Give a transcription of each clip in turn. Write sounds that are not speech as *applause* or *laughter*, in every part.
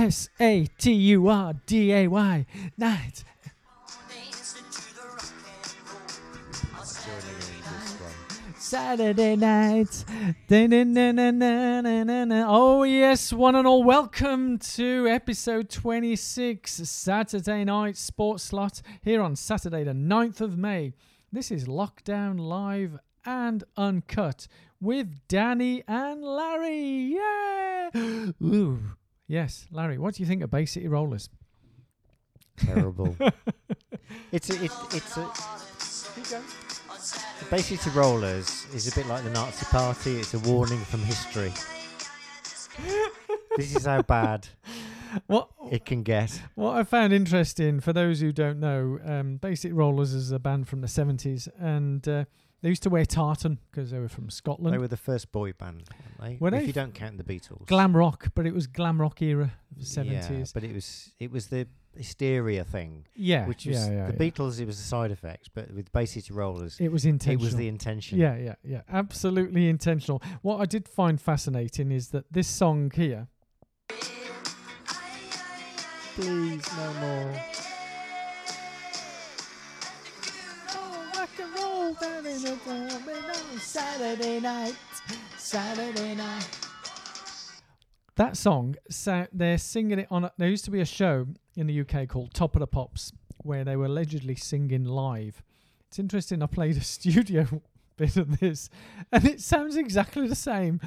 S A T U R D A Y. Night. Saturday night. Oh, yes, one and all, welcome to episode 26, Saturday night sports slot here on Saturday, the 9th of May. This is Lockdown Live and Uncut with Danny and Larry. Yeah! *gasps* Ooh. Yes, Larry, what do you think of Bay City Rollers? Terrible. *laughs* it's a, it, it's a. Bay City Rollers is a bit like the Nazi Party. It's a warning from history. *laughs* this is how bad What it can get. What I found interesting, for those who don't know, um, Bay City Rollers is a band from the 70s, and uh, they used to wear tartan because they were from Scotland. They were the first boy band, weren't they? Were if they? you don't count the Beatles. glam rock, but it was glam rock era of the Yeah, 70s. but it was it was the hysteria thing, Yeah, which was yeah, yeah, the yeah. Beatles. It was a side effect, but with Bay City Rollers, It was intentional. it was the intention. Yeah, yeah, yeah. Absolutely intentional. What I did find fascinating is that this song here. Please, no more. Saturday night, Saturday night. That song, so they're singing it on. A, there used to be a show in the UK called Top of the Pops where they were allegedly singing live. It's interesting. I played a *laughs* studio bit of this, and it sounds exactly the same.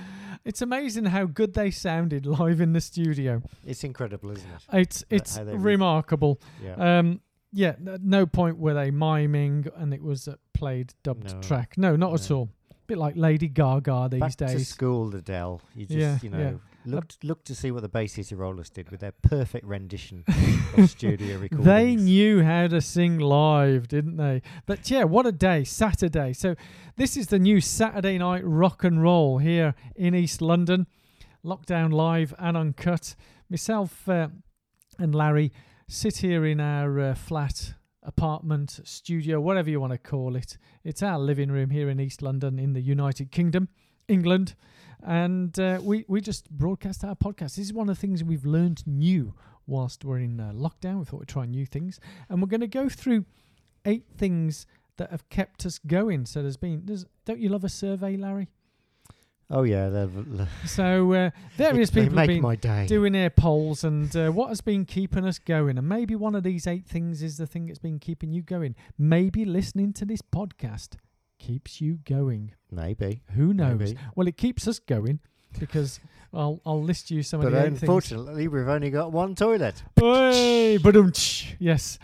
It's amazing how good they sounded live in the studio. It's incredible, isn't it? It's it's how re- remarkable. Yeah. Um, yeah, no point were they miming and it was a played dubbed No. track. No, not at No. all. bit like Lady Gaga these Back to days. school, Adele. You just, Yeah, you know, yeah. look look to see what the Bay City Rollers did with their perfect rendition of *laughs* studio recordings. They knew how to sing live, didn't they? But yeah, what a day, Saturday. So this is the new Saturday night rock and roll here in East London. Lockdown live and uncut. Myself uh, and Larry sit here in our uh, flat apartment, studio, whatever you want to call it. It's our living room here in East London in the United Kingdom, England. And uh, we, we just broadcast our podcast. This is one of the things we've learned new whilst we're in uh, lockdown. We thought we'd try new things. And we're going to go through eight things that have kept us going. So there's been, there's, don't you love a survey, Larry? Oh yeah, they're, So uh, *laughs* various they people have been doing their polls and uh, what has been keeping us going. And maybe one of these eight things is the thing that's been keeping you going. Maybe listening to this podcast keeps you going. Maybe, Who knows? Maybe. Well, it keeps us going because *laughs* I'll I'll list you some of the things. unfortunately, we've only got one toilet. Hey, Yes.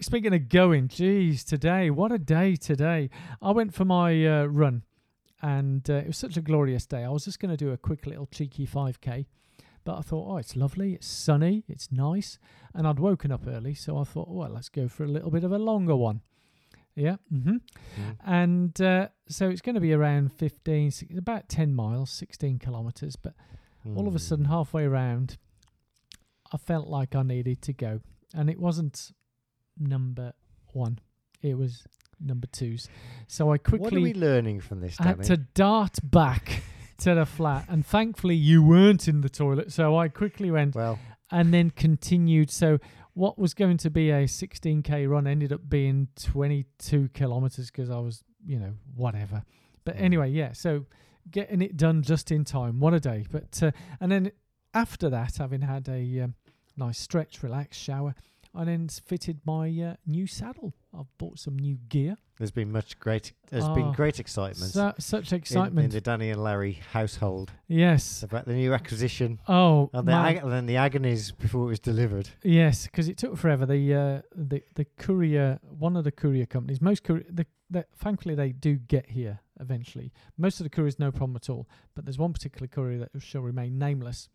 Speaking of going, geez, today, what a day today. I went for my uh, run and uh, it was such a glorious day. I was just going to do a quick little cheeky 5K, but I thought, oh, it's lovely, it's sunny, it's nice. And I'd woken up early, so I thought, well, let's go for a little bit of a longer one. Yeah. mm-hmm. Mm. And uh, so it's going to be around 15, six- about 10 miles, 16 kilometres. But all of a Mm. sudden, halfway around, I felt like I needed to go, and it wasn't number one; it was number twos. So I quickly. what are we learning from this, had to dart back *laughs* to the flat, and thankfully you weren't in the toilet. So I quickly went well, and then continued. So what was going to be a 16k run ended up being 22 kilometers because I was, you know, whatever. But Mm. anyway, yeah. So getting it done just in time. What a day! But uh, and then after that, having had a um, nice stretch, relax, shower, I then fitted my uh, new saddle. I've bought some new gear. there's been much great. There's Oh, been great excitement. Su- such in- in, the Danny and Larry household yes. about the new acquisition Oh, and the ag- and then the agonies before it was delivered. Yes, because it took forever. The uh, the the courier, one of the courier companies, most courier, the, the thankfully they do get here eventually. Most of the couriers no problem at all, but there's one particular courier that shall remain nameless.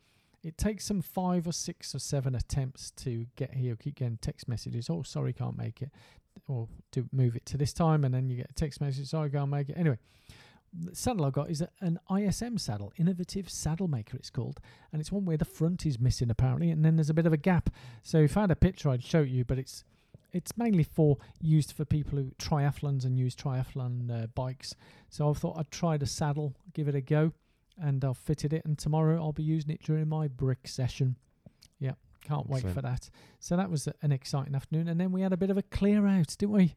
It takes them five or six or seven attempts to get here. Keep getting text messages. Oh, sorry, can't make it, or do move it to this time, and then you get a text message. Sorry, can't make it. Anyway, the saddle I got is an ISM saddle, innovative saddle maker. It's called, and it's one where the front is missing apparently, and then there's a bit of a gap. So if I had a picture, I'd show you, but it's it's mainly for used for people who triathlons and use triathlon uh, bikes. So I thought I'd try the saddle, give it a go, and I've fitted it. And tomorrow I'll be using it during my brick session. Yeah, can't wait Excellent. for that. So that was an exciting afternoon, and then we had a bit of a clear out, didn't we?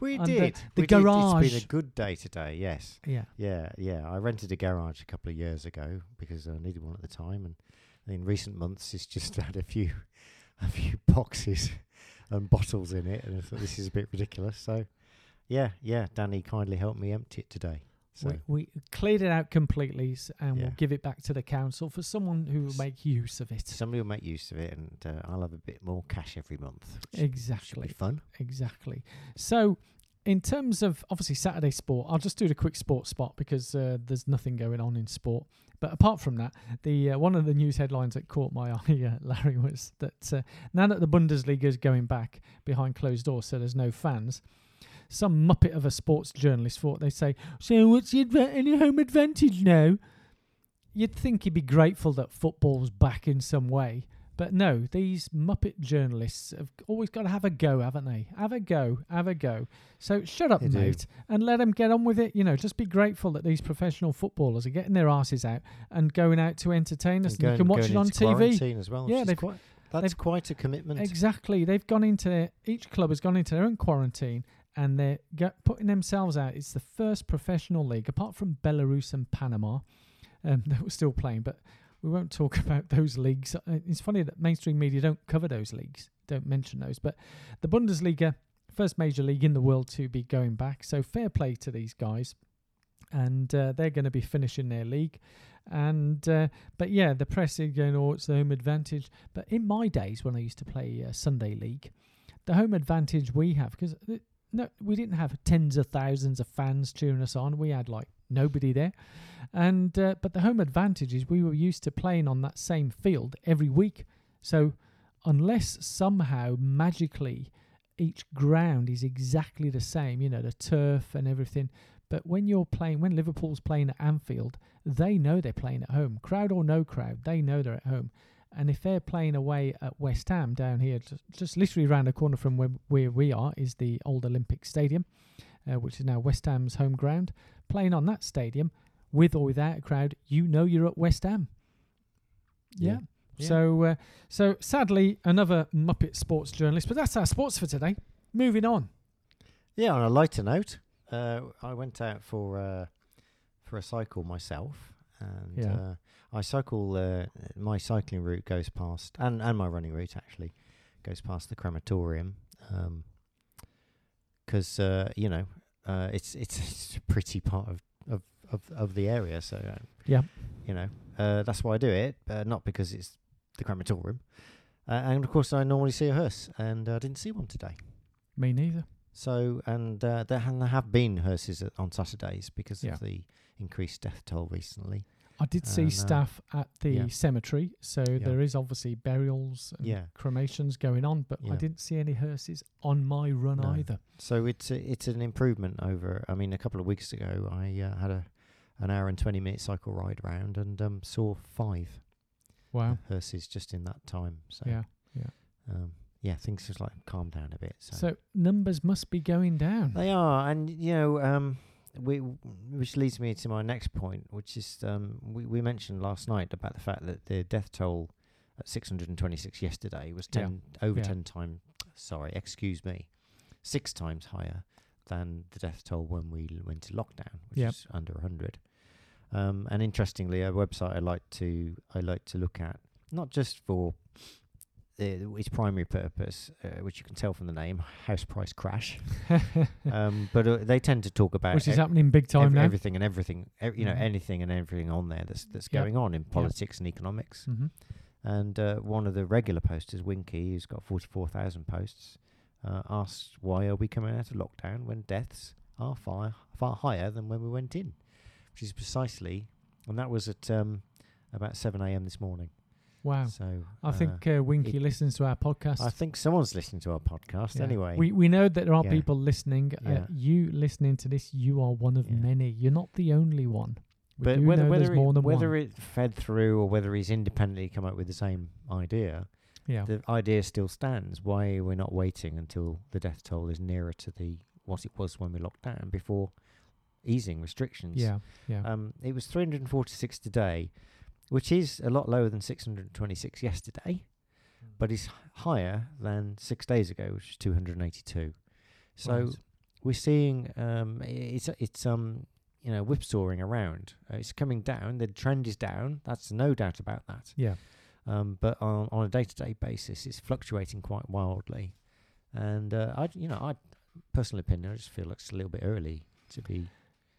We And did. the we did. It's garage. been a good day today. Yes. Yeah. Yeah, yeah. I rented a garage a couple of years ago because I needed one at the time, and in recent months, it's just *laughs* had a few, a few boxes *laughs* and bottles in it, and I thought this is a bit ridiculous. So, yeah, yeah. Danny kindly helped me empty it today. So We, we cleared it out completely, and Yeah. we'll give it back to the council for someone who will make use of it. somebody will make use of it, and uh, I'll have a bit more cash every month. Exactly. be fun. Exactly. So, in terms of obviously Saturday sport, I'll just do the quick sports spot because uh, there's nothing going on in sport. But apart from that, the uh, one of the news headlines that caught my *laughs* eye, uh, Larry, was that uh, now that the Bundesliga is going back behind closed doors, so there's no fans. Some muppet of a sports journalist thought they say, "So what's the adva- any home advantage now?" You'd think he'd be grateful that football's back in some way, but no, these Muppet journalists have always got to have a go, haven't they? Have a go, have a go. So shut up, They do. mate, and let them get on with it. You know, just be grateful that these professional footballers are getting their asses out and going out to entertain us. And And you can watch it on TV. as well. Yeah, they've- quite, that's they've- quite a commitment. Exactly. They've gone into their, each club has gone into their own quarantine and they're putting themselves out. It's the first professional league, apart from Belarus and Panama, um, *laughs* that were still playing. But we won't talk *laughs* about those leagues. Uh, It's funny that mainstream media don't cover those leagues, don't mention those. But the Bundesliga, first major league in the world to be going back. So fair play to these guys. And uh, they're going to be finishing their league. And uh, but yeah, the press is going, oh, it's the home advantage. But in my days when I used to play uh, Sunday league, the home advantage we have because no, we didn't have tens of thousands of fans cheering us on. We had like nobody there, and uh, but the home advantage is we were used to playing on that same field every week. So unless somehow magically each ground is exactly the same, you know, the turf and everything. But when you're playing, when Liverpool's playing at Anfield, they know they're playing at home. Crowd or no crowd, they know they're at home. And if they're playing away at West Ham down here, just, just literally around the corner from where, where we are, is the old Olympic Stadium, uh, which is now West Ham's home ground. Playing on that stadium, with or without a crowd, you know you're at West Ham. Yeah. Yeah. Yeah. So, uh, so sadly, another Muppet sports journalist. But that's our sports for today. Moving on. Yeah, on a lighter note, uh, I went out for uh, for a cycle myself, and Yeah. Uh, I cycle. Uh, my cycling route goes past, and and my running route actually goes past the crematorium, because uh, you know uh, it's it's *laughs* it's a pretty part of of of, of the area. So uh, Yeah. you know uh, that's why I do it, uh, not because it's the crematorium. Uh, and of course, I normally see a hearse, and I didn't see one today. Me neither. So, and uh, there, and there have been hearses at- on Saturdays because Yeah. of the increased death toll recently. I did see And, uh, staff at the yeah. cemetery, so there is obviously burials and Yeah. cremations going on, but I didn't see any hearses on my run No. either. So it's a, it's an improvement over. I mean, a couple of weeks ago, I uh, had a an hour and twenty minute cycle ride round and um, saw five Wow. hearses just in that time. So Yeah. um, yeah, things just like calmed down a bit. So, So numbers must be going down. they are, and you know, um, we which leads me to my next point, which is um, we we mentioned last night about the fact that the death toll at 626 yesterday was Yeah. 10 over Yeah. 10 times. Sorry, excuse me, six times higher than the death toll when we l- went to lockdown, which Yep. is under 100. Um, and interestingly, a website I like to I like to look at not just for uh, its primary purpose, uh, which you can tell from the name, house price crash. *laughs* um, but uh, they tend to talk about Which is e- happening big time ev- now. everything and everything, ev- you know, Mhm. anything and everything on there that's that's Yep. going on in politics and economics. hmm And uh, one of the regular posters, Winky, who's got forty four thousand posts, uh, asked why are we coming out of lockdown when deaths are far far higher than when we went in, which is precisely, and that was at um, about seven a.m. this morning. Wow. So I uh, think uh, Winky it- listens to our podcast. I think someone's listening to our podcast Yeah. anyway. We we know that there are Yeah. people listening. Uh, you listening to this, you are one of Yeah. many. You're not the only one. We but whether whether more it, whether it fed through or whether he's independently come up with the same idea, yeah. the idea still stands. Why we're we not waiting until the death toll is nearer to the what it was when we locked down before easing restrictions? yeah. Yeah. Um, it was 346 today, which is a lot lower than 626 yesterday. but is higher than six days ago, which is 282. So Right. we're seeing um, it's it's um you know whipsawing around. Uh, it's coming down. The trend is down. That's no doubt about that. yeah. Um, but on on a day to day basis, it's fluctuating quite wildly. And uh, I you know I personal opinion, I just feel like it's a little bit early to be.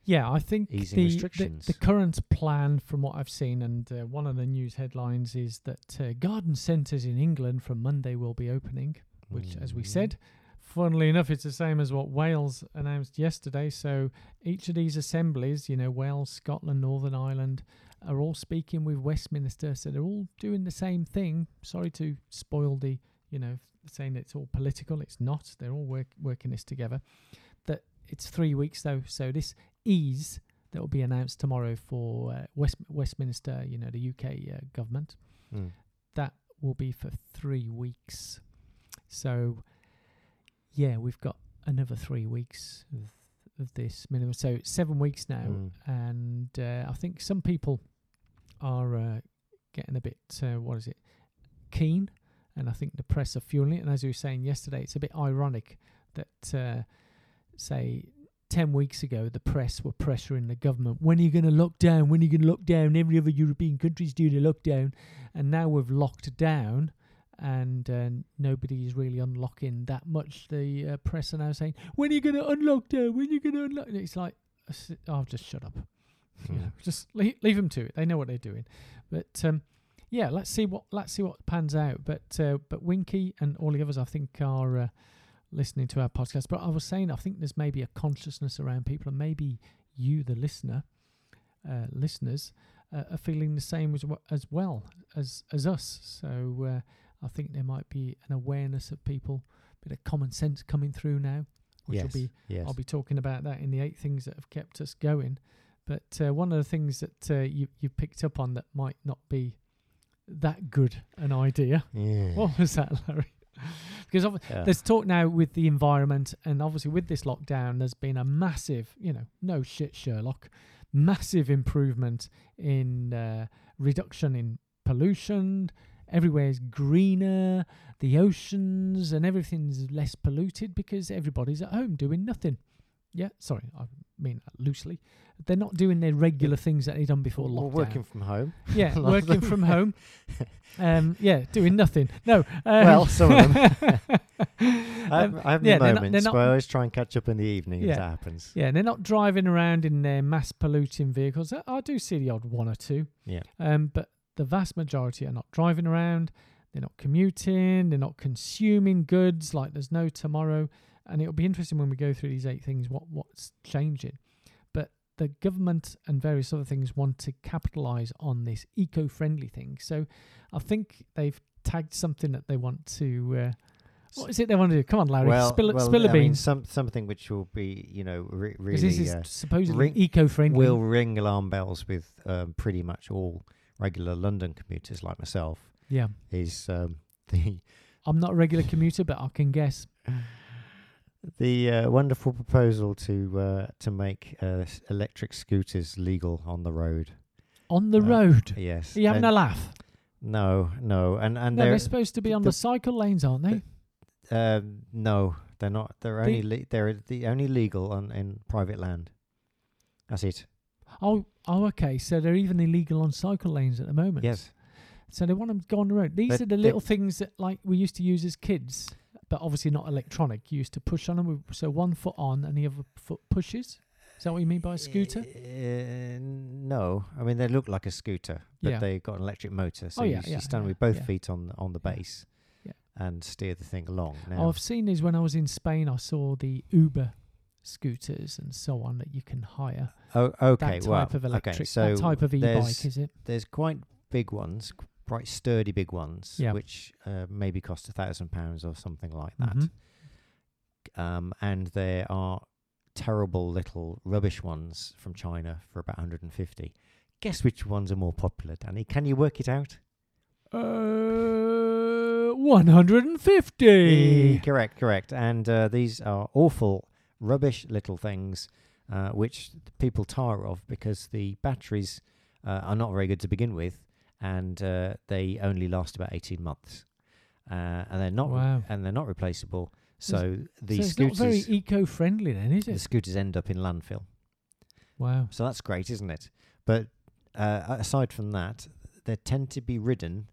Yeah, I think Easing the, the restrictions. the current plan, from what I've seen, and uh, one of the news headlines is that uh, garden centres in England from Monday will be opening, which, as we Mm. said, funnily enough, it's the same as what Wales announced yesterday. So each of these assemblies, you know, Wales, Scotland, Northern Ireland, are all speaking with Westminster, so they're all doing the same thing. Sorry to spoil the, you know, saying it's all political. It's not. They're all work, working this together. That it's three weeks though, so this ease that will be announced tomorrow for uh, West Westminster, you know, the UK uh, government, Mm. that will be for three weeks. So, yeah, we've got another three weeks of, of this minimum. So seven weeks now, Mm. and uh, I think some people are uh, getting a bit uh, what is it keen, and I think the press are fueling it. And as we were saying yesterday, it's a bit ironic that uh, say. 10 weeks ago, the press were pressuring the government. When are you going to lock down? When are you going to lock down? Every other European country's doing a lockdown. And now we've locked down and uh, nobody is really unlocking that much. The uh, press are now saying, "When are you going to unlock down? When are you going to unlock?" And it's like, I'll "Oh, just shut up. *laughs* You Mm. know, just leave, leave them to it. They know what they're doing." But um, yeah, let's see what let's see what pans out. But uh, but Winky and all the others, I think, are uh, listening to our podcast. But I was saying, I think there's maybe a consciousness around people, and maybe you, the listener, uh, listeners, uh, are feeling the same as w- as well as as us. So uh, I think there might be an awareness of people, bit of common sense coming through now, which yes. will be yes. I'll be talking about that in the eight things that have kept us going. But uh, one of the things that uh, you you picked up on that might not be that good an idea. yeah. What was that, Larry? Because Yeah. there's talk now with the environment, and obviously with this lockdown, there's been a massive, you know, no shit, Sherlock, massive improvement in uh, reduction in pollution. Everywhere's greener, the oceans and everything's less polluted because everybody's at home doing nothing. Yeah, sorry, I mean that loosely. They're not doing their regular things that they've done before lockdown. working from home. yeah, *laughs* a lot of working from home. Um, yeah, doing nothing. No. Um, Well, some of them. *laughs* I um, have, I have yeah, they're not- moments they're not- where I always try and catch up in the evening Yeah. if that happens. Yeah, they're not driving around in their mass polluting vehicles. I, I do see the odd one or two. Yeah. Um, but the vast majority are not driving around. They're not commuting. They're not consuming goods like there's no tomorrow. And it'll be interesting when we go through these eight things what what's changing. But the government and various other things want to capitalize on this eco-friendly thing. So I think they've tagged something that they want to. Uh, what is it they want to do? Come on, Larry, Well, spill, well, spill a I mean, some something which will be, you know, re- really this is uh, supposedly ring- eco-friendly. will ring alarm bells with um, pretty much all regular London commuters like myself. yeah. Is um, *laughs* the I'm not a regular commuter, but I can guess. *laughs* the uh, wonderful proposal to uh, to make uh, electric scooters legal on the road. On the Uh, road. Yes. Are you having and- a laugh? No, no, and and No, they're, they're supposed to be on the- the, cycle lanes, aren't they? um, no, they're not. They're The- only le- they're the only legal on in private land. That's it. Oh, oh, okay. So they're even illegal on cycle lanes at the moment. Yes. So they want them to go on the road. These They- are the little things that like we used to use as kids, but obviously not electronic. You used to push on them. So one foot on and the other foot pushes. Is that what you mean by a scooter? Uh, no, I mean they look like a scooter, but Yeah. they've got an electric motor, so Oh, you, yeah, s- yeah, you stand with both feet on on the base, and steer the thing along. Oh, Now, I've seen these when I was in Spain. I saw the Uber scooters and so on that you can hire. oh, okay, that well, of electric, okay, so that type of e-bike, is it? there's quite big ones, quite sturdy big ones, Yeah. which uh, maybe cost a thousand pounds or something like that. Mhm. Um, and there are terrible little rubbish ones from China for about 150. Guess which ones are more popular, Danny? Can you work it out? Uh, 150. Correct, correct. And uh, these are awful, rubbish little things uh, which people tire of because the batteries uh, are not very good to begin with and uh, they only last about 18 months. uh, and they're not Wow. and they're not replaceable. So the so it's scooters not very eco-friendly then, is it? The scooters end up in landfill. Wow. So that's great, isn't it? But uh, aside from that, they tend to be ridden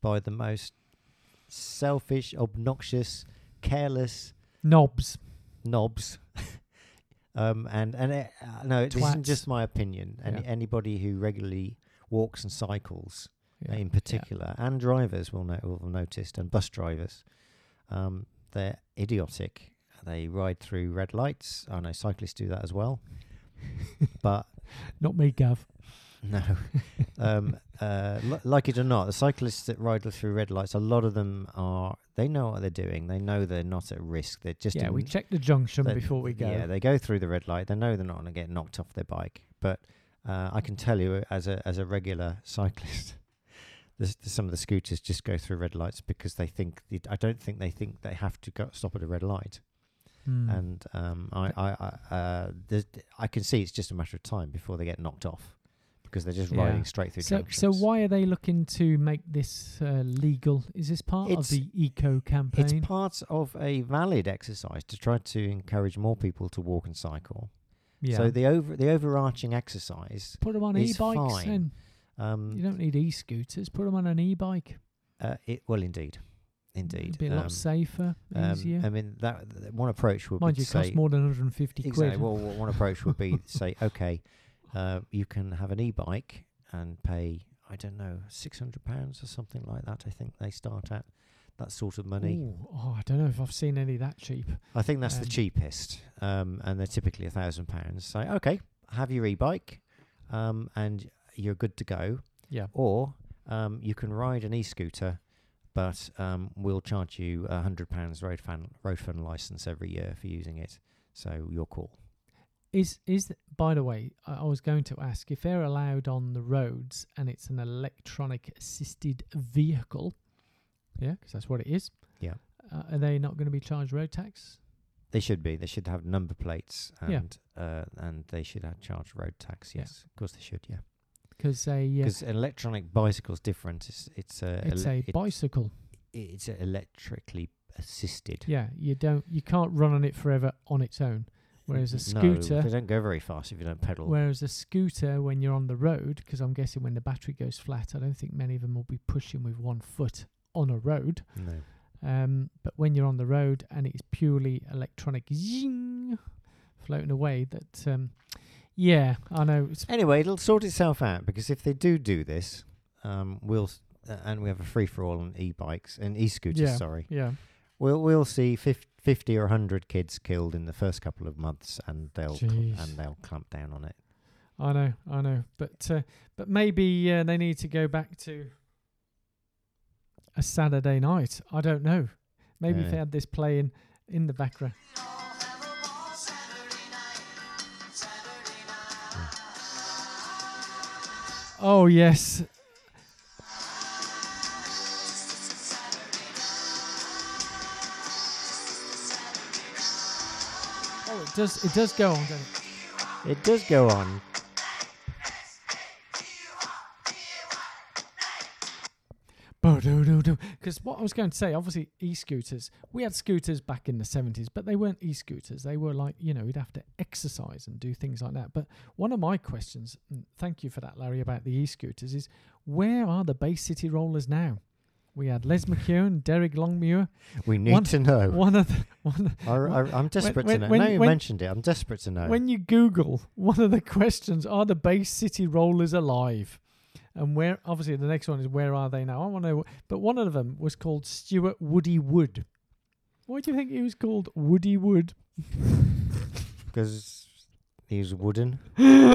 by the most selfish, obnoxious, careless Knobs. knobs. *laughs* um, and and uh, uh, no, this isn't just my opinion. Any, Yeah. Anybody who regularly walks and cycles, Yeah. in particular, and drivers will, no- will have noticed, and bus drivers, um, they're idiotic. They ride through red lights. I know cyclists do that as well, *laughs* but Not me, Gav. no. *laughs* um, uh, li- like it or not, the cyclists that ride through red lights, a lot of them are, they know what they're doing. They know they're not at risk. They're just yeah, we check the junction before we go. Yeah, they go through the red light. They know they're not going to get knocked off their bike. But uh, I can tell you, as a as a regular cyclist, *laughs* there's some of the scooters just go through red lights because they think. I don't think they think they have to go stop at a red light. Hmm. And um, I I I, uh, I can see it's just a matter of time before they get knocked off because they're just Yeah. riding straight through so, junctions. so why are they looking to make this uh, legal? Is this part It's- of the eco campaign? It's part of a valid exercise to try to encourage more people to walk and cycle. Yeah. So the over the overarching exercise, Put them on is e-bikes fine. then. um, You don't need e-scooters. Put them on an e-bike. Uh, it well, indeed, indeed. It'd be a lot Um, safer, um, easier. I mean, that, that one approach would Mind be you, to it costs say more than 150 exactly. quid. Well, one *laughs* approach would be say, okay, uh, you can have an e-bike and pay, I don't know, six hundred pounds or something like that. I think they start at that sort of money. Ooh, oh, I don't know if I've seen any that cheap. I think that's the Um, cheapest, um, and they're typically a thousand pounds. So, okay, have your e-bike, um, and you're good to go. Yeah. Or um, you can ride an e-scooter, but um, we'll charge you a hundred pounds road fan road fund license every year for using it. So your call. Is is th- by the way, I, I was going to ask if they're allowed on the roads and it's an electronic assisted vehicle. Yeah, because that's what it is. Yeah. Uh, are they not going to be charged road tax? They should be. They should have number plates Yeah. and uh, and they should have charged road tax. Yeah. Yes, of course they should. Yeah, Because a uh, because an electronic bicycle's different. It's it's a it's ele- a bicycle. it's a electrically assisted. Yeah, you don't you can't run on it forever on its own. Whereas a No, scooter, they don't go very fast if you don't pedal. whereas a scooter, when you're on the road, because I'm guessing when the battery goes flat, I don't think many of them will be pushing with one foot on a road. no. Um, but when you're on the road and it's purely electronic, zing, floating away, that um, yeah, I know. Anyway, it'll sort itself out because if they do do this, um, we'll s- uh, and we have a free for all on e-bikes and e-scooters. Yeah. Sorry, yeah, we'll we'll see fif- fifty or hundred kids killed in the first couple of months, and they'll cl- Jeez. and they'll clamp down on it. I know, I know. But uh, but maybe uh, they need to go back to a Saturday night. I don't know. Maybe if they had this playing in the background. Oh yes. Oh, it does. It does go on, doesn't it? It does go on. Because what I was going to say, obviously, e-scooters. We had scooters back in the seventies, but they weren't e-scooters. They were like you know, you'd have to exercise and do things like that. But one of my questions, and thank you for that, Larry, about the e-scooters, is where are the Bay City Rollers now? We had Les McKeown, Derek Longmuir. We need One- to know. One of the one. I, I'm desperate when- to know. when- now you when- mentioned it, I'm desperate to know. When you Google, one of the *laughs* questions are the Bay City Rollers alive? And where, obviously, the next one is where are they now? I want to know. But one of them was called Stuart Woody Wood. Why do you think he was called Woody Wood? Because he's wooden. *laughs*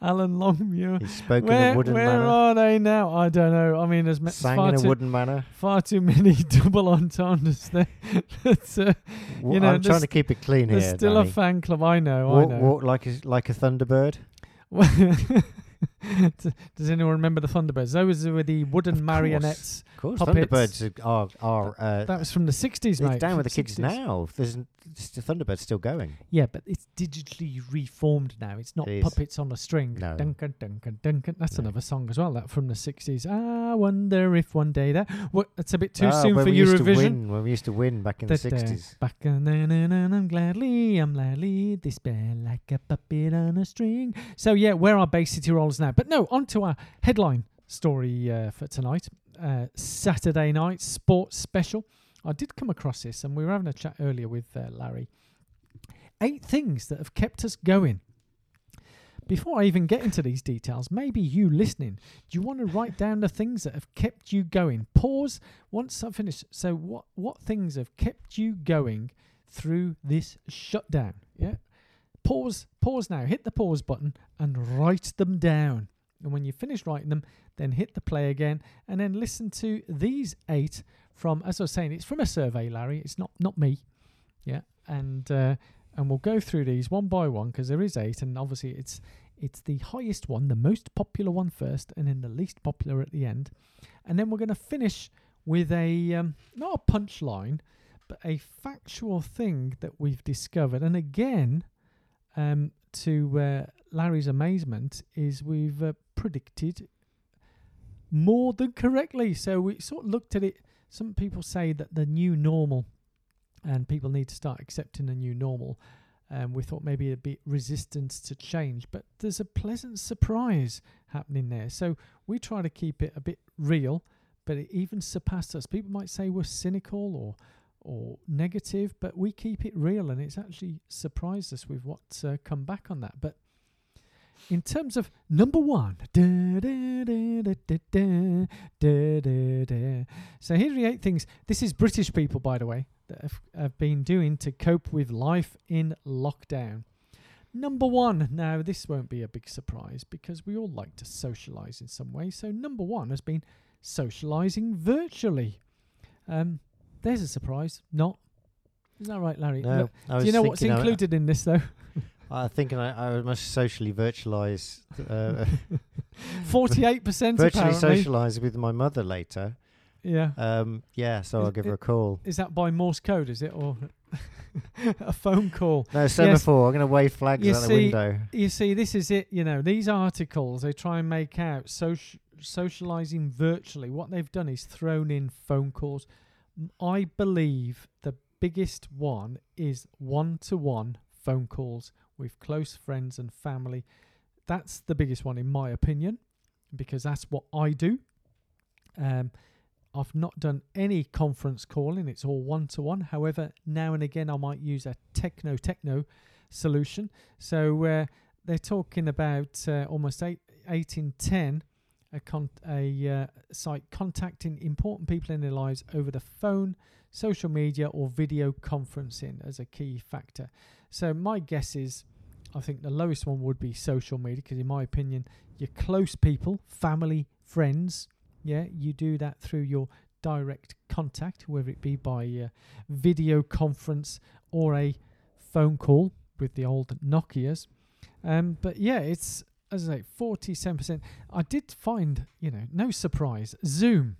Alan Longmuir. He spoke in a wooden where manner. Where are they now? I don't know. I mean, there's ma- Sang far in a too, wooden manner. far too many *laughs* double entendres there. *laughs* That's, uh, W- know, I'm trying to keep it clean there's here. still a fan club. I know. I know. walk like a like a thunderbird. *laughs* Does anyone remember the Thunderbirds? Those were the wooden Of marionettes. Of course, Puppets. Thunderbirds are are. Uh, That was from the 60s, it's mate. down with the from kids 60s. now. There's the Thunderbird's still going. Yeah, but it's digitally reformed now. It's not It puppets on a string. No. Duncan, Duncan, Duncan. That's No. another song as well. That from the 60s. I wonder if one day that. What? That's a bit too Ah, soon for we used to Eurovision. win, when we used to win back in the Da-da. sixties. Back and then and, I'm gladly, I'm gladly despair like a puppet on a string. So yeah, where are Bay City Rollers now? But no, on to our headline story uh, for tonight. Uh, Saturday night sports special. I did come across this, and we were having a chat earlier with uh, Larry. Eight things that have kept us going. Before I even get into these details, maybe you listening, do you want to write down the things that have kept you going? Pause once I finish. So, what what things have kept you going through this shutdown? Yeah, pause, pause now. Hit the pause button and write them down. And when you finish writing them, then hit the play again, and then listen to these eight from. As I was saying, it's from a survey, Larry. It's not not me. Yeah, and uh, and we'll go through these one by one because there is eight, and obviously it's it's the highest one, the most popular one first, and then the least popular at the end, and then we're going to finish with a um, not a punchline, but a factual thing that we've discovered. And again, um, to uh, Larry's amazement, is we've uh, predicted more than correctly. So we sort of looked at it. Some people say that the new normal, and people need to start accepting the new normal. Um, we thought maybe a bit resistance to change, but there's a pleasant surprise happening there. So we try to keep it a bit real, but it even surpassed us. People might say we're cynical or or negative, but we keep it real, and it's actually surprised us with what's uh, come back on that. But in terms of number one, da, da, da, so here are the eight things. This is British people, by the way, that have, have been doing to cope with life in lockdown. Number one, now this won't be a big surprise because we all like to socialize in some way. So, number one has been socializing virtually. Um, there's a surprise. Not. Is that right, Larry? No, Look, I do you know what's thinking included in this, though? *laughs* I, think I, I must socially virtualize, uh, *laughs* 48% virtually socialize with my mother later. Yeah. Um, yeah, so Is I'll give her a call. Is that by Morse code, is it? Or *laughs* a phone call? No, semaphore. I'm going to wave flags You out the see, window. You see, this is it. You know, these articles, they try and make out soci- socializing virtually. What they've done is thrown in phone calls. I believe the biggest one is one to one phone calls with close friends and family. That's the biggest one, in my opinion, because that's what I do. Um, I've not done any conference calling, it's all one to one. However, now and again, I might use a techno techno solution. So uh, they're talking about uh, almost eight, eight in 10 a, con- a uh, site contacting important people in their lives over the phone, social media, or video conferencing as a key factor. So my guess is, I think the lowest one would be social media because, in my opinion, your close people, family, friends, yeah, you do that through your direct contact, whether it be by uh, video conference or a phone call with the old Nokia's. Um, but yeah, it's as I say, forty-seven percent. I did find, you know, no surprise. Zoom.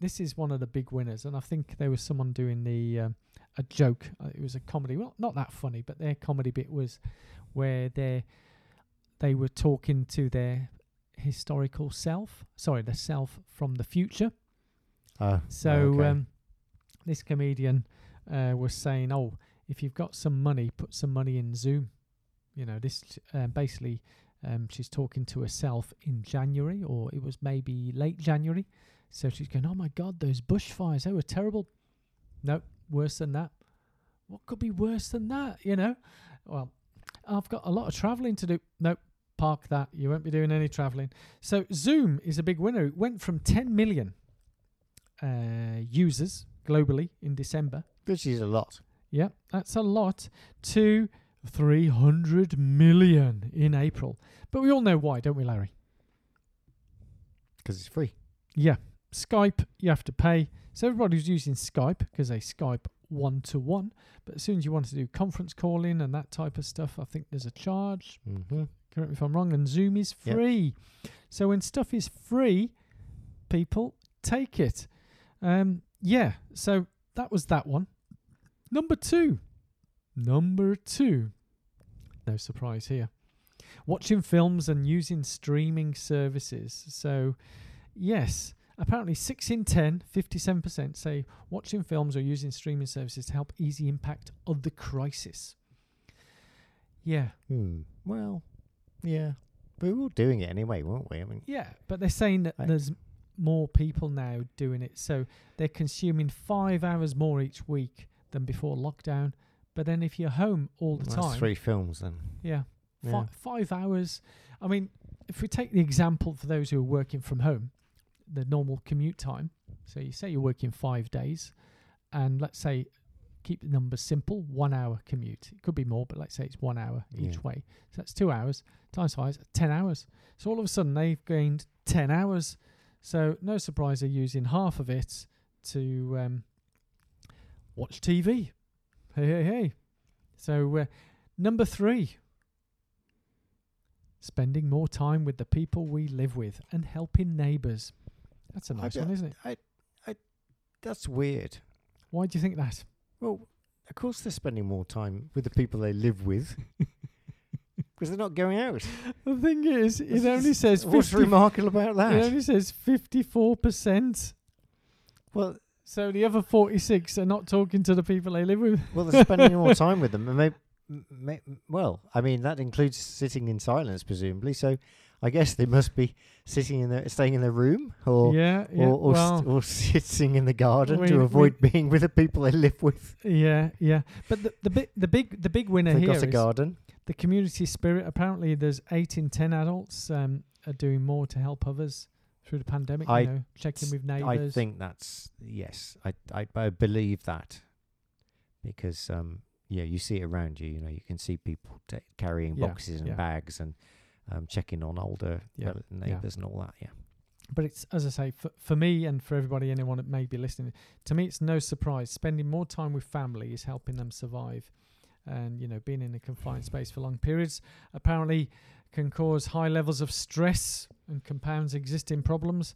This is one of the big winners, and I think there was someone doing the um, a joke. Uh, it was a comedy. Well, not that funny, but their comedy bit was where they they were talking to their historical self. Sorry, the self from the future. Oh, So okay. um, this comedian uh, was saying, "Oh, if you've got some money, put some money in Zoom." You know, this uh, basically um, she's talking to herself in January, or it was maybe late January. So she's going, "Oh my God, those bushfires! They were terrible." No, worse than that. What could be worse than that? You know? Well, I've got a lot of travelling to do. Nope, park that. You won't be doing any travelling. So Zoom is a big winner. It went from 10 million uh, users globally in December. which is a lot. Yeah, that's a lot. To 300 million in April. But we all know why, don't we, Larry? because it's free. Yeah, Skype, you have to pay. So everybody's using Skype because they Skype one to one. But as soon as you want to do conference calling and that type of stuff, I think there's a charge. Mm-hmm. Correct me if I'm wrong. And Zoom is Yep. free. So when stuff is free, people take it. Um, yeah. So that was that one. Number two. Number two. No surprise here. Watching films and using streaming services. So, yes, apparently 6 in 10, 57% say watching films or using streaming services to help ease the impact of the crisis. Yeah, Hmm. Well, yeah. We were all doing it anyway, weren't we? I mean, yeah, but they're saying that I- there's more people now doing it. So they're consuming five hours more each week than before lockdown. But then if you're home all the that's time, three films then. Yeah. Fi- Yeah. Five hours. I mean, if we take the example for those who are working from home, the normal commute time. So you say you're working five days, and let's say keep the numbers simple, one hour commute. It could be more, but let's say it's one hour each Yeah. way. So that's two hours times five, ten hours. So all of a sudden they've gained 10 hours. So no surprise they're using half of it to um, watch TV. Hey, hey, hey. So uh, number three, spending more time with the people we live with and helping neighbours. That's a nice don't- one, isn't it? I, I, That's weird. Why do you think that? Well, of course they're spending more time with the people they live with. *laughs* Because they're not going out. The thing is, it only says What's 50, remarkable about that. it only says fifty-four percent. Well, So the other forty-six are not talking to the people they live with. well, they're spending more *laughs* time with them. And may, may, well, I mean that includes sitting in silence, presumably. So, I guess they must be sitting in their, staying in their room, or yeah, yeah. or, or, well, st- or sitting in the garden we- to we- avoid being with the people they live with. yeah, yeah. But the the big the big the big winner They've here got a is garden. the community spirit. Apparently, there's eight in ten adults um, are doing more to help others through the pandemic. I you know, checking with neighbours. I think that's yes. I, I I believe that because um yeah, you see it around you. You know, you can see people ta carrying Yeah, boxes and yeah. bags and um, checking on older rel- yeah. neighbours and all that. Yeah, But it's as I say, for, for me and for everybody, anyone that may be listening, to me, it's no surprise. Spending more time with family is helping them survive, and you know, being in a confined space for long periods apparently can cause high levels of stress and compounds existing problems.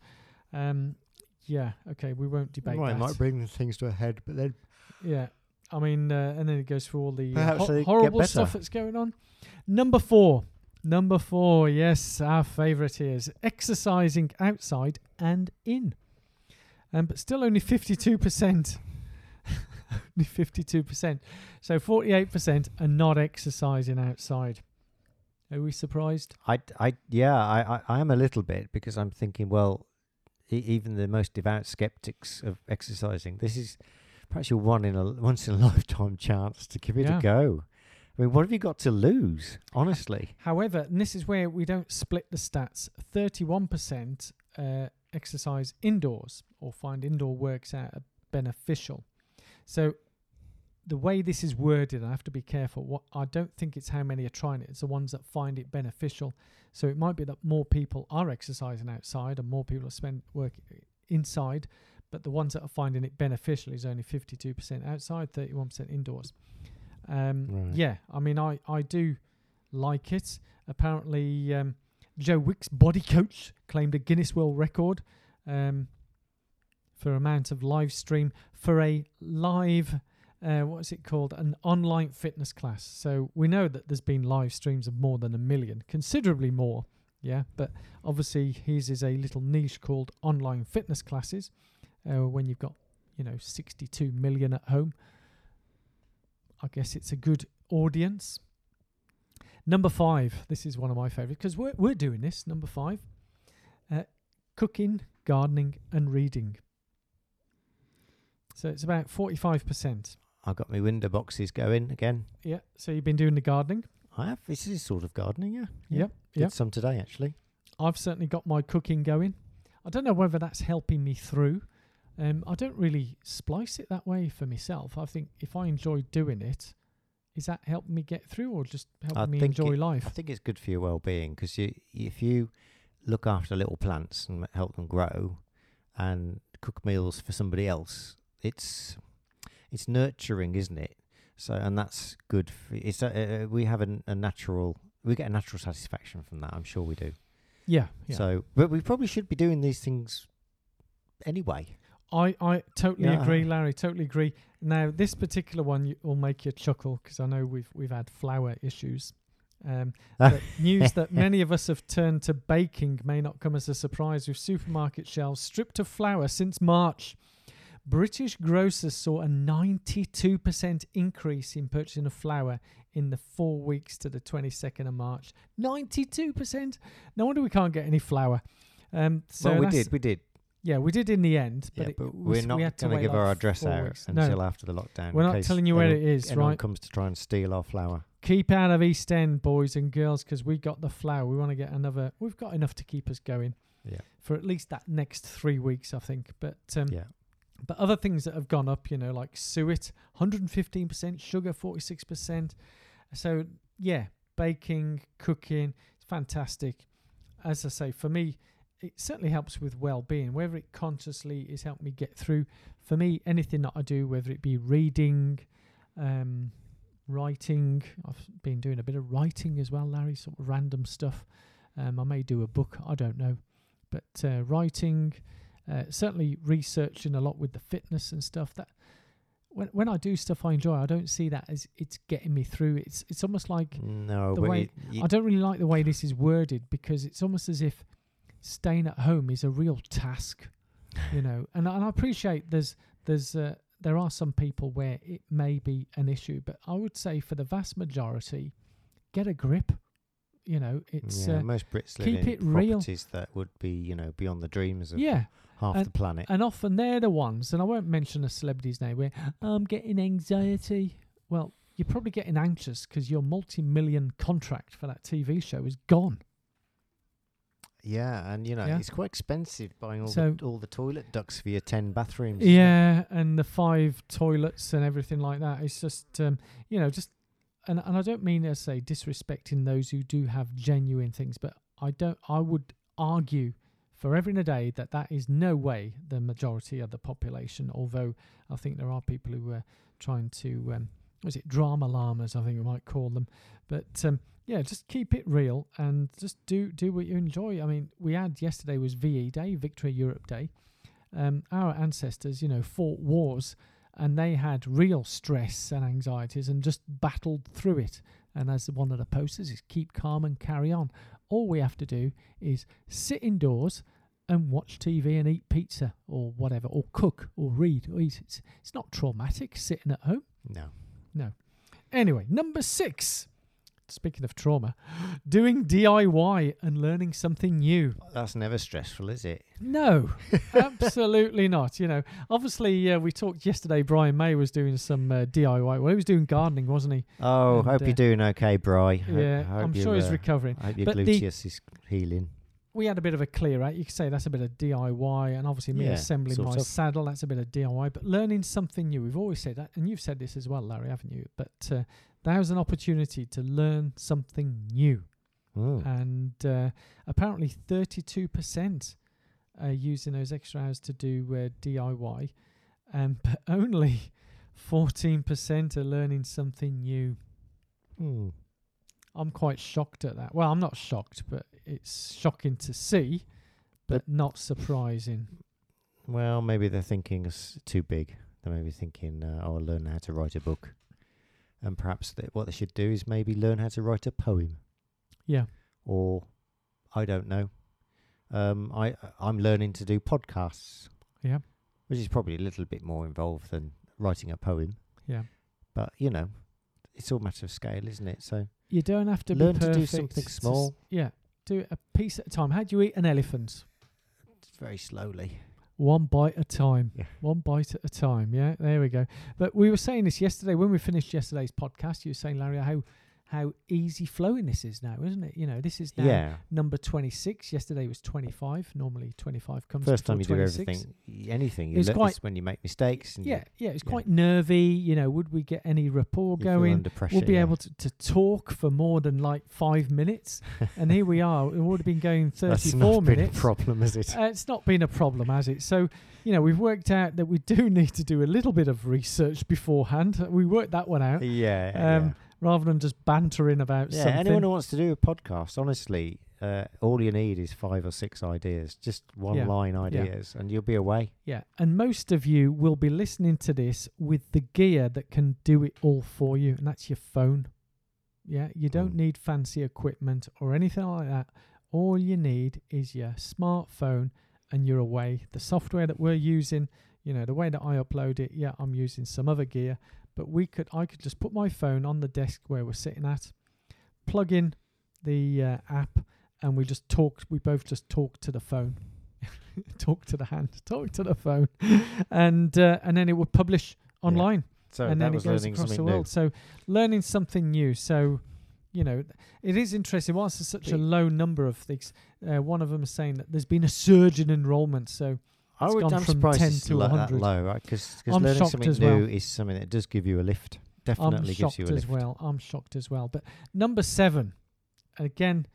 Um, yeah, okay, we won't debate right, that. might bring things to a head, but then Yeah, I mean, uh, and then it goes through all the uh, ho- horrible stuff that's going on. Number four, number four, yes, our favourite is exercising outside and in, um, but still only fifty-two percent. *laughs* only fifty-two percent. So forty-eight percent are not exercising outside. Are we surprised? I, I, yeah, I, I, I am a little bit because I'm thinking, well, e- even the most devout skeptics of exercising, this is perhaps your one in a once in a *laughs* lifetime chance to give it Yeah. a go. I mean, what have you got to lose, honestly? However, and this is where we don't split the stats. Thirty-one percent uh, exercise indoors or find indoor works out beneficial. So the way this is worded, I have to be careful. What I don't think it's how many are trying it; it's the ones that find it beneficial. So it might be that more people are exercising outside and more people are spend work inside, but the ones that are finding it beneficial is only fifty-two percent outside, thirty-one percent indoors. Um, Right. Yeah, I mean, I I do like it. Apparently, um, Joe Wicks' body coach claimed a Guinness World Record um, for amount of live stream for a live uh, what's it called? An online fitness class. So we know that there's been live streams of more than a million, considerably more. Yeah, but obviously his is a little niche called online fitness classes. Uh, when you've got you know 62 million at home, I guess it's a good audience. Number five, this is one of my favourites because we're we're doing this. Number five, uh, cooking, gardening, and reading. So it's about 45%. I got my window boxes going again. Yeah. So you've been doing the gardening? I have. This is sort of gardening, yeah. Yeah. Yep. Did yep. some today actually. I've certainly got my cooking going. I don't know whether that's helping me through. Um, I don't really splice it that way for myself. I think if I enjoy doing it, is that helping me get through or just helping I me enjoy it, life? I think it's good for your well-being because you, if you look after little plants and help them grow and cook meals for somebody else, it's it's nurturing, isn't it? So, and that's good. For, it's uh, we have a, a natural we get a natural satisfaction from that. I'm sure we do. Yeah, yeah. So, but we probably should be doing these things anyway. I, I totally Yeah. agree, Larry. Totally agree. Now, this particular one y- will make you chuckle because I know we've we've had flour issues. Um, *laughs* but news that many of us have turned to baking may not come as a surprise. With supermarket shelves stripped of flour since March, British grocers saw a 92% increase in purchasing of flour in the four weeks to the 22nd of March. 92%. No wonder we can't get any flour. Um, so well, we did, we did. yeah, we did in the end, but, yeah, but we we're not we going to give like our address out weeks. until No, after the lockdown. We're not telling you where it is, anyone right? comes to try and steal our flour. keep out of East End, boys and girls, because we got the flour. We want to get another. We've got enough to keep us going Yeah, for at least that next three weeks, I think. But um, yeah. But other things that have gone up, you know, like suet, 115%, sugar, 46%. So yeah, baking, cooking, it's fantastic. As I say, for me, it certainly helps with well-being. Whether it consciously is helped me get through. For me, anything that I do, whether it be reading, um, writing, I've been doing a bit of writing as well, Larry. Sort of random stuff. Um, I may do a book. I don't know, but uh, writing. Uh, certainly researching a lot with the fitness and stuff that when when I do stuff I enjoy I don't see that as it's getting me through. It's it's almost like No, the way- it- you- I don't really like the way this is worded because it's almost as if staying at home is a real task you know? *laughs* And, and I appreciate there's there's uh, there are some people where it may be an issue but I would say for the vast majority get a grip you know it's yeah, uh, most Brits live keep in it real. properties that would be, you know, beyond the dreams of yeah half and- the planet. And often they're the ones, and I won't mention a celebrity's name, where I'm getting anxiety. Well, you're probably getting anxious because your multi million contract for that TV show is gone. yeah, and you know, Yeah. it's quite expensive buying all So- the all the Toilet Ducks for your ten bathrooms. Yeah, and the five toilets and everything like that. It's just, um, you know, just, and, and I don't mean to say disrespecting those who do have genuine things, but I don't, I would argue forever and a day that that is no way the majority of the population, although I think there are people who are trying to, um, was it drama llamas, I think we might call them. But um, yeah, just keep it real and just do do what you enjoy. I mean, we had yesterday was VE Day, Victory Europe Day. Um, our ancestors, you know, fought wars and they had real stress and anxieties and just battled through it. And as one of the posters is keep calm and carry on. All we have to do is sit indoors and watch TV and eat pizza or whatever, or cook or read or eat. It's, it's not traumatic sitting at home. No. No. Anyway, number six. Speaking of trauma, doing DIY and learning something new. That's never stressful, is it? No, *laughs* absolutely not. You know, obviously, uh, we talked yesterday. Brian May was doing some uh, DIY. Well, he was doing gardening, wasn't he? Oh, And, hope uh, you're doing okay, Bry. Ho- yeah, hope I'm sure he's uh, recovering. I hope your But the- gluteus is healing. We had a bit of a clear out. You could say that's a bit of DIY, and obviously me Yeah, assembling my of. saddle, that's a bit of DIY. But learning something new, we've always said that, and you've said this as well, Larry, haven't you? But uh, there's an opportunity to learn something new. Mm. and uh, apparently 32% are using those extra hours to do uh, DIY, um, but only 14% are learning something new. Mm. I'm quite shocked at that. Well, I'm not shocked, but it's shocking to see, but not surprising. Well, maybe they're thinking it's too big. They may be thinking, uh, "I'll learn how to write a book," and perhaps th- what they should do is maybe learn how to write a poem, Yeah. or I don't know. Um, I I'm learning to do podcasts, Yeah. which is probably a little bit more involved than writing a poem. Yeah. But you know, it's all a matter of scale, isn't it? So You don't have to Learn to do something s- small. yeah. Do it a piece at a time. How do you eat an elephant? very slowly. One bite at a time. Yeah. One bite at a time. Yeah, there we go. But we were saying this yesterday when we finished yesterday's podcast. You were saying, Larry, how how easy flowing this is now, isn't it? You know, this is now Yeah. number twenty six. Yesterday was twenty five. Normally twenty five comes First time you do 26. everything, anything. You It's quite- when you make mistakes. Yeah, yeah. It's Yeah. quite nervy. You know, would we get any rapport you going? under pressure. We'll be yeah. able to, to talk for more than like five minutes, *laughs* and here we are. We've already been going That's not four been minutes. a problem, has it? Uh, it's not been a problem, has it? So, you know, we've worked out that we do *laughs* need to do a little bit of research beforehand. We worked that one out. yeah. Um, yeah. Rather than just bantering about Yeah, something. anyone who wants to do a podcast, honestly, uh, all you need is five or six ideas, just one Yeah, line yeah. ideas, and you'll be away. Yeah, and most of you will be listening to this with the gear that can do it all for you, and that's your phone. Yeah, you don't Mm. need fancy equipment or anything like that. All you need is your smartphone, and you're away. The software that we're using, you know, the way that I upload it, yeah, I'm using some other gear, but we could, I could just put my phone on the desk where we're sitting at, plug in the uh, app, and we just talk. We both just talk to the phone, *laughs* talk to the hand, talk to the phone, and uh, and then it would publish Yeah. online So and that then it was goes learning across the something new. world. So learning something new. So you know, it is interesting. Whilst there's such a low number of things, uh, one of them is saying that there's been a surge in enrollment. So I would, gone I'm from surprised 10 it's to that 100. low, right? Because I'm learning shocked something as new well. is something that does give you a lift. I'm Definitely gives shocked you a lift. as well. I'm shocked as well. But number seven, again,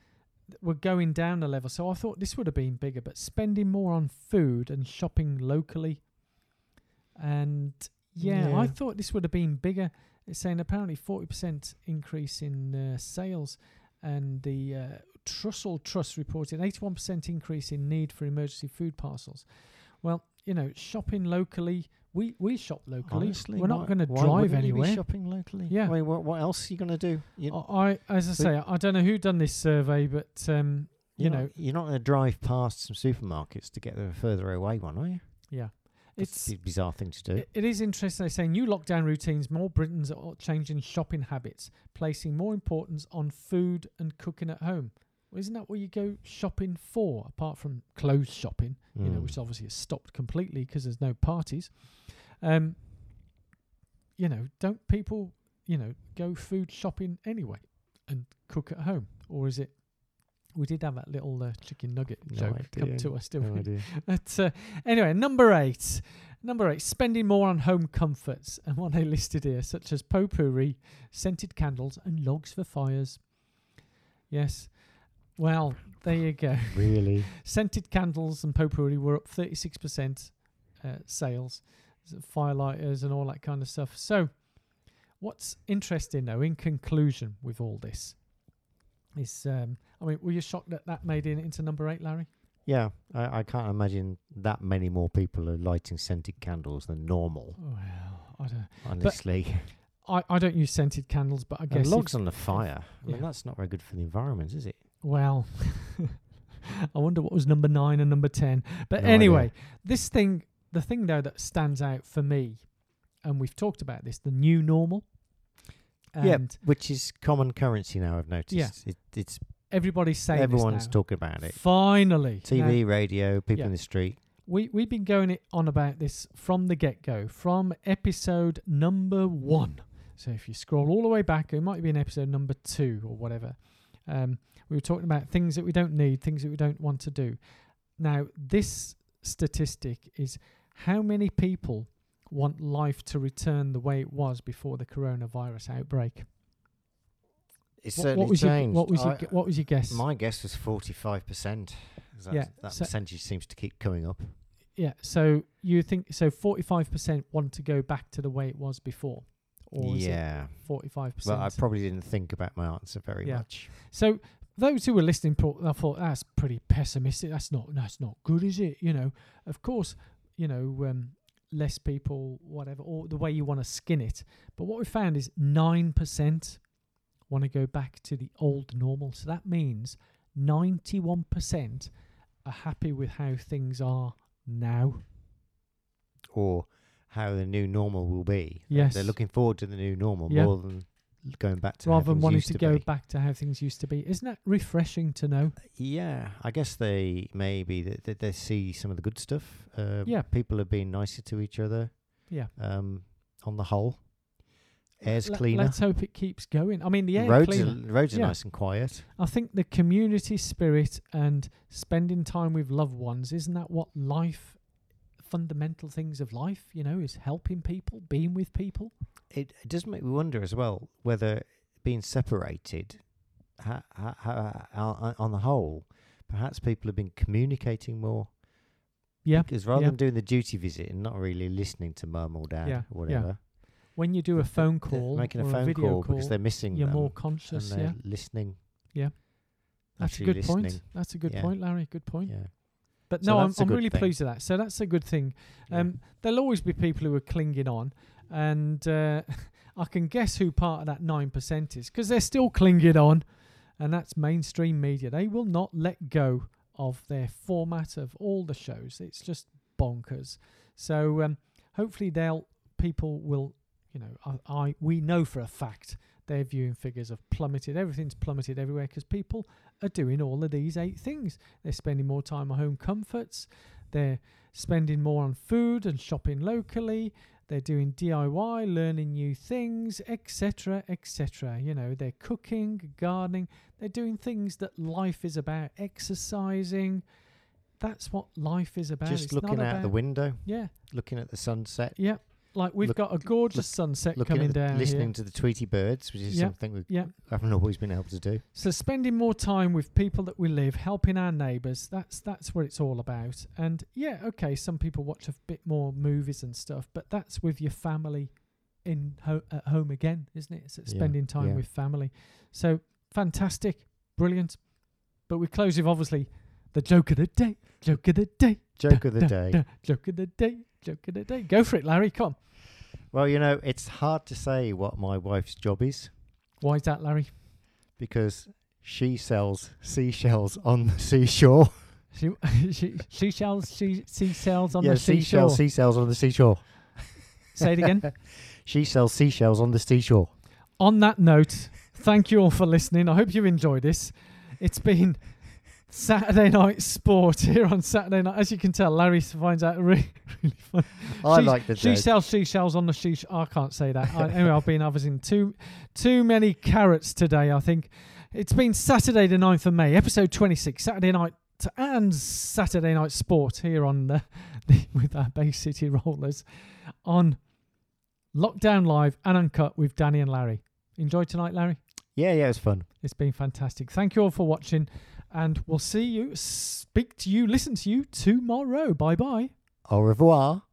we're going down a level. So I thought this would have been bigger, but spending more on food and shopping locally. And yeah, I thought this would have been bigger. It's saying apparently 40% increase in uh, sales, and the uh, Trussell Trust reported 81% increase in need for emergency food parcels. Well, you know, shopping locally, we, we shop locally. Honestly, we're not going to why drive wouldn't you be anywhere. shopping locally. Yeah. I mean, what, what else are you going to do? You, I, as I say, I don't know who done this survey, but um, you know, not, you're not going to drive past some supermarkets to get the further away one, are you? yeah, It's it's a bizarre thing to do. it, it is interesting. They're saying new lockdown routines, more Britons are changing shopping habits, placing more importance on food and cooking at home. Well, isn't that what you go shopping for, apart from clothes shopping? You know, Mm. which obviously has stopped completely because there's no parties. Um, you know, don't people, you know, go food shopping anyway and cook at home, or is it? We did have that little uh, chicken nugget No joke come to us, didn't No we? idea. *laughs* But uh, anyway, number eight. Number eight, spending more on home comforts. And what they listed here, such as potpourri, scented candles, and logs for fires. Yes. Well, there you go. *laughs* Really? Scented candles and potpourri were up 36% uh, sales, firelighters, and all that kind of stuff. So, what's interesting though, in conclusion, with all this, is um, I mean, were you shocked that that made it into number eight, Larry? Yeah, I, I can't imagine that many more people are lighting scented candles than normal. Well, I don't. Honestly, I, I don't use scented candles, but I guess if- logs on the fire. I yeah. mean, that's not very good for the environment, is it? Well, *laughs* I wonder what was number nine and number ten. But No idea. anyway, this thing, the thing though that stands out for me, and we've talked about this, the new normal. And yeah, which is common currency now. I've noticed. Yeah. It, it's everybody's saying everyone's this now. talking about it. Finally, Now, TV, radio, people yeah. in the street. we we've been going on about this from the get go, from episode number one. So if you scroll all the way back, it might be in episode number two or whatever. Um, we were talking about things that we don't need, things that we don't want to do. Now, this statistic is how many people want life to return the way it was before the coronavirus outbreak. It's What, certainly what was your changed. what was your I- gu- what was your guess? my guess was forty-five percent. Yeah, that so- percentage seems to keep coming up. yeah, so you think so? Forty five percent want to go back to the way it was before, or is it yeah. 45%? Well, I probably didn't think about my answer very Yeah. much. So those who were listening, thought that's pretty pessimistic. That's not that's not good, is it? You know, of course, you know, um, less people, whatever, or the way you want to skin it. But what we found is nine percent want to go back to the old normal. So that means ninety one percent are happy with how things are now. Or how the new normal will be. Yes. They're looking forward to the new normal Yeah. more than going back to rather than wanting to, to go back to how things used to be. Isn't that refreshing to know? Yeah, I guess they maybe that they, they see some of the good stuff. Uh, Yeah. people are being nicer to each other. Yeah. Um, on the whole, air's Let- cleaner. Let's hope it keeps going. I mean, the air roads cleaner. are roads are Yeah. nice and quiet. I think the community spirit and spending time with loved ones isn't that what life, fundamental things of life, you know, is helping people, being with people. It, it does make me wonder as well whether being separated, ha, ha, ha, on the whole, perhaps people have been communicating more. Yeah, Because rather yeah. than doing the duty visit and not really listening to mum or dad Yeah, or yeah. whatever, when you do a phone call making or a phone video call, call, because they're missing you're more and conscious. they're Yeah, listening. Yeah. that's a good listening. point. That's a good Yeah. point, Larry. Good point. Yeah. But So no, I'm, a I'm really thing. pleased with that. So that's a good thing. yeah. Um, there'll always be people who are clinging on, and uh, *laughs* I can guess who part of that nine percent is because they're still clinging on, and that's mainstream media. They will not let go of their format of all the shows. It's just bonkers. So um, hopefully, they'll people will, you know, I, I we know for a fact their viewing figures have plummeted. Everything's plummeted everywhere because people are doing all of these eight things. They're spending more time on home comforts. They're spending more on food and shopping locally. They're doing DIY, learning new things, etc., etc. You know, they're cooking, gardening. They're doing things that life is about. Exercising. That's what life is about. Just It's looking out the window, Yeah, looking at the sunset, yeah. Like we've Look- got a gorgeous look- sunset coming the, down listening here. to the Tweety birds, which is Yeah. something we Yeah. haven't always been able to do. So spending more time with people that we live, helping our neighbours, that's that's what it's all about. And yeah, okay, some people watch a bit more movies and stuff, but that's with your family in ho- at home again, isn't it? It's Yeah, spending time yeah. with family. So fantastic, brilliant. But we close with obviously the joke of the day, joke of the day, Joke of the da, day. da, joke of the day, joke of the day. Go for it, Larry. Come. on. Well, you know, it's hard to say what my wife's job is Why is that, Larry? because she sells seashells on the seashore. She, *laughs* she, seashells, she, seashells on yeah, the seashore. seashells, seashells on the seashore. Say it again. *laughs* She sells seashells on the seashore. on that note, thank you all for listening. I hope you enjoyed this. It's been Saturday night sport here on Saturday night. As you can tell, Larry finds out *laughs* really, really fun. I She- like the She joke. sells seashells on the she. I can't say that. I, anyway, I've been having in too too many carrots today. I think it's been Saturday the 9th of May, episode twenty six, Saturday night and Saturday night sport here on the, *laughs* the with our Bay City Rollers on Lockdown Live and Uncut with Danny and Larry. Enjoy tonight, Larry. Yeah, yeah, it was fun. It's been fantastic. Thank you all for watching, and we'll see you, speak to you, listen to you tomorrow. Bye bye. Au revoir.